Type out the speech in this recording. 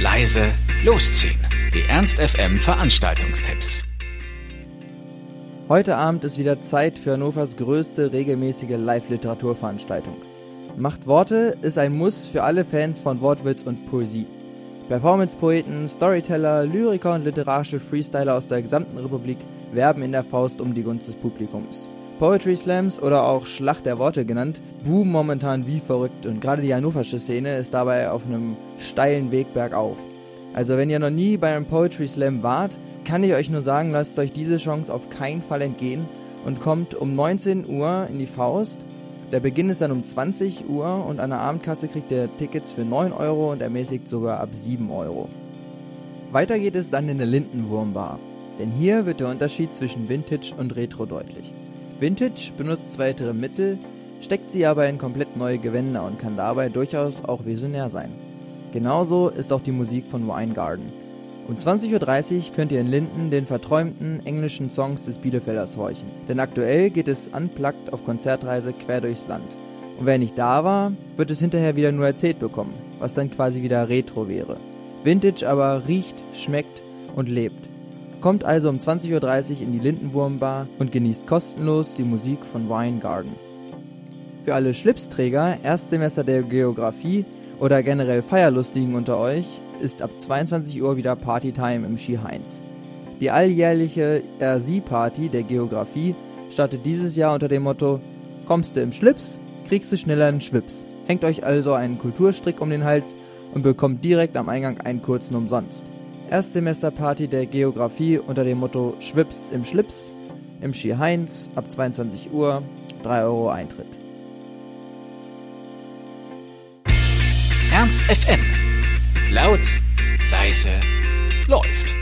leise, losziehen. Die Ernst FM Veranstaltungstipps. Heute Abend ist wieder Zeit für Hannovers größte regelmäßige Live-Literaturveranstaltung. Macht Worte ist ein Muss für alle Fans von Wortwitz und Poesie. Performance-Poeten, Storyteller, Lyriker und literarische Freestyler aus der gesamten Republik werben in der Faust um die Gunst des Publikums. Poetry Slams oder auch Schlacht der Worte genannt, boomen momentan wie verrückt und gerade die hannoversche Szene ist dabei auf einem steilen Weg bergauf. Also wenn ihr noch nie bei einem Poetry Slam wart, kann ich euch nur sagen, lasst euch diese Chance auf keinen Fall entgehen und kommt um 19 Uhr in die Faust. Der Beginn ist dann um 20 Uhr und an der Abendkasse kriegt ihr Tickets für 9 Euro und ermäßigt sogar ab 7 Euro. Weiter geht es dann in der Lindenwurmbar, denn hier wird der Unterschied zwischen Vintage und Retro deutlich. Vintage benutzt zwar ältere Mittel, steckt sie aber in komplett neue Gewänder und kann dabei durchaus auch visionär sein. Genauso ist auch die Musik von Weingarten. Um 20.30 Uhr könnt ihr in Linden den verträumten englischen Songs des Bielefelders horchen, denn aktuell geht es unplugged auf Konzertreise quer durchs Land. Und wer nicht da war, wird es hinterher wieder nur erzählt bekommen, was dann quasi wieder Retro wäre. Vintage aber riecht, schmeckt und lebt. Kommt also um 20.30 Uhr in die Lindenwurmbar und genießt kostenlos die Musik von Weingarten. Für alle Schlipsträger, Erstsemester der Geografie oder generell Feierlustigen unter euch ist ab 22 Uhr wieder Partytime im Ski Heinz. Die alljährliche RC-Party der Geografie startet dieses Jahr unter dem Motto Kommst du im Schlips, kriegst du schneller einen Schwips. Hängt euch also einen Kulturstrick um den Hals und bekommt direkt am Eingang einen kurzen umsonst. Erstsemesterparty der Geografie unter dem Motto Schwips im Schlips im Ski Heinz ab 22 Uhr, 3 Euro Eintritt. Ernst FM. Laut, leise, läuft.